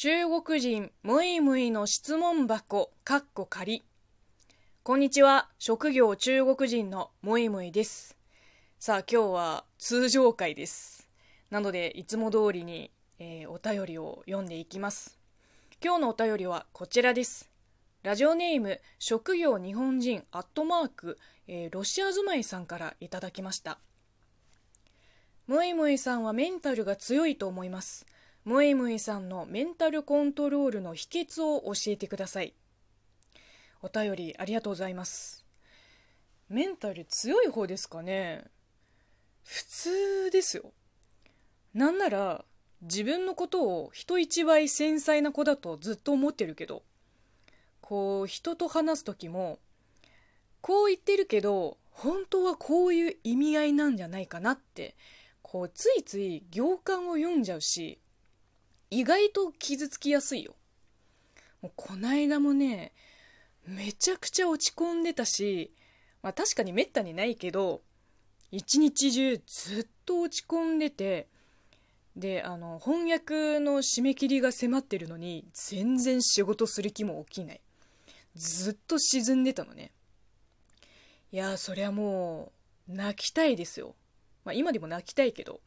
中国人むいむいの質問箱かっこ仮こんにちは。職業中国人のむいむいです。さあ今日は通常回です。なのでいつも通りに、えーお便りを読んでいきます。今日のお便りはこちらです。ラジオネーム職業日本人アットマーク、えーロシア住まいさんからいただきました。むいむいさんはメンタルが強いと思います。むいむいさんのメンタルコントロールの秘訣を教えてください。お便りありがとうございます。メンタル強い方ですかね？普通ですよ。なんなら自分のことを人一倍繊細な子だとずっと思ってるけどこう人と話す時もこう言ってるけど本当はこういう意味合いなんじゃないかなってこうついつい行間を読んじゃうし意外と傷つきやすいよ。もうこないだもねめちゃくちゃ落ち込んでたし、まあ、確かにめったにないけど一日中ずっと落ち込んでてであの翻訳の締め切りが迫ってるのに全然仕事する気も起きない。ずっと沈んでたのね。いやそりゃもう泣きたいですよ、まあ、今でも泣きたいけど。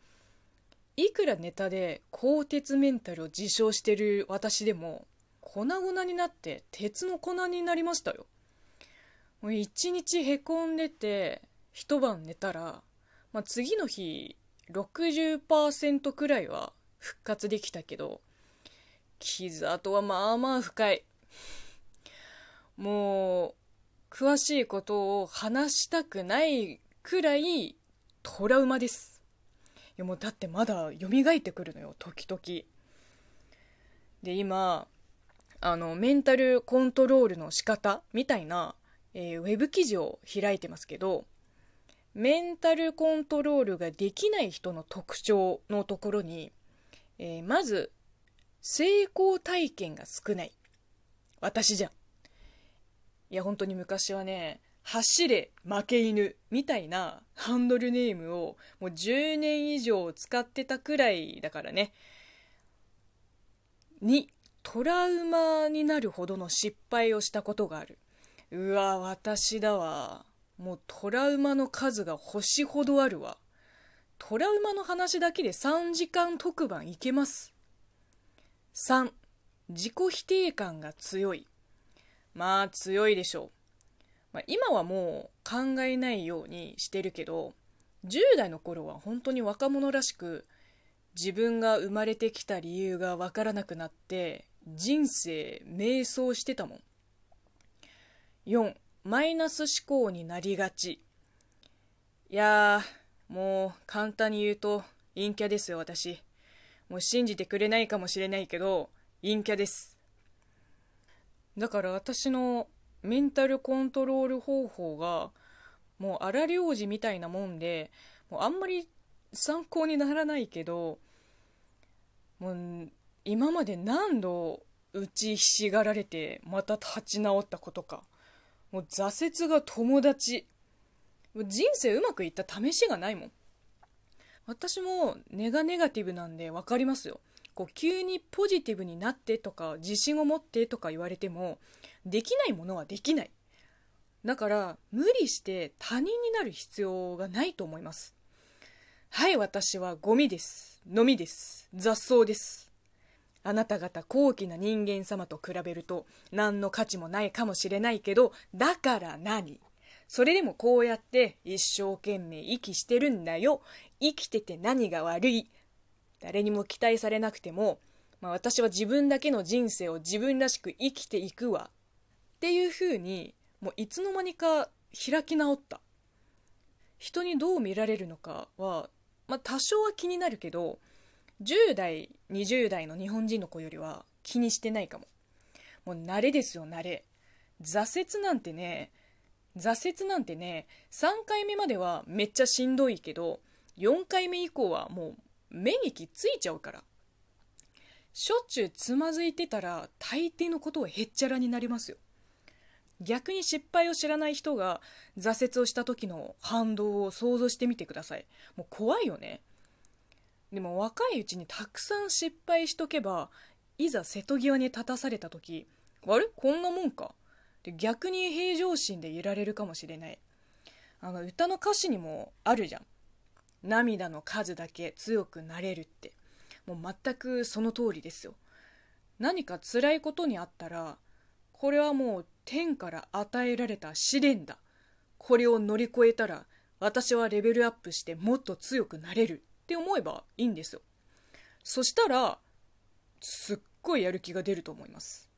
いくらネタで鋼鉄メンタルを自称してる私でも粉々になって鉄の粉になりましたよ。もう一日へこんでて一晩寝たら、まあ、次の日60%くらいは復活できたけど傷跡はまあまあ深い。もう詳しいことを話したくないくらいトラウマです。やもうだってまだ蘇ってくるのよ時々。で今あのメンタルコントロールの仕方みたいな、えーウェブ記事を開いてますけどメンタルコントロールができない人の特徴のところに、えーまず成功体験が少ない。私じゃん。いや本当に昔はね走れ負け犬みたいなハンドルネームをもう10年以上使ってたくらいだからね。2トラウマになるほどの失敗をしたことがある。うわ私だわ。もうトラウマの数が星ほどあるわ。トラウマの話だけで3時間特番いけます。3自己否定感が強い。まあ強いでしょう、まあ、今はもう考えないようにしてるけど10代の頃は本当に若者らしく自分が生まれてきた理由がわからなくなって人生迷走してたもん。4マイナス思考になりがち。いやーもう簡単に言うと陰キャですよ私。もう信じてくれないかもしれないけど陰キャです。だから私のメンタルコントロール方法がもう荒療治みたいなもんでもうあんまり参考にならないけどもう今まで何度打ちひしがられてまた立ち直ったことかもう挫折が友達もう人生うまくいった試しがないもん。私も根がネガティブなんで分かりますよ。こう急にポジティブになってとか自信を持ってとか言われてもできないものはできない。だから無理して他人になる必要がないと思います。はい私はゴミです。のみです。雑草です。あなた方高貴な人間様と比べると何の価値もないかもしれないけどだから何？それでもこうやって一生懸命息してるんだよ。生きてて何が悪い？誰にも期待されなくても、まあ、私は自分だけの人生を自分らしく生きていくわ。っていう風にもういつの間にか開き直った。人にどう見られるのかは、まあ、多少は気になるけど10代20代の日本人の子よりは気にしてないかも。もう慣れですよ慣れ。挫折なんてね挫折なんてね3回目まではめっちゃしんどいけど4回目以降はもう免疫ついちゃうから。しょっちゅうつまずいてたら大抵のことはへっちゃらになりますよ。逆に失敗を知らない人が挫折をした時の反動を想像してみてください。もう怖いよね。でも若いうちにたくさん失敗しとけばいざ瀬戸際に立たされた時あれ？こんなもんか。で逆に平常心でいられるかもしれない。あの歌の歌詞にもあるじゃん。涙の数だけ強くなれるって。もう全くその通りですよ。何か辛いことにあったらこれはもう天から与えられた試練だ。これを乗り越えたら私はレベルアップしてもっと強くなれる。って思えばいいんですよ。そしたらすっごいやる気が出ると思います。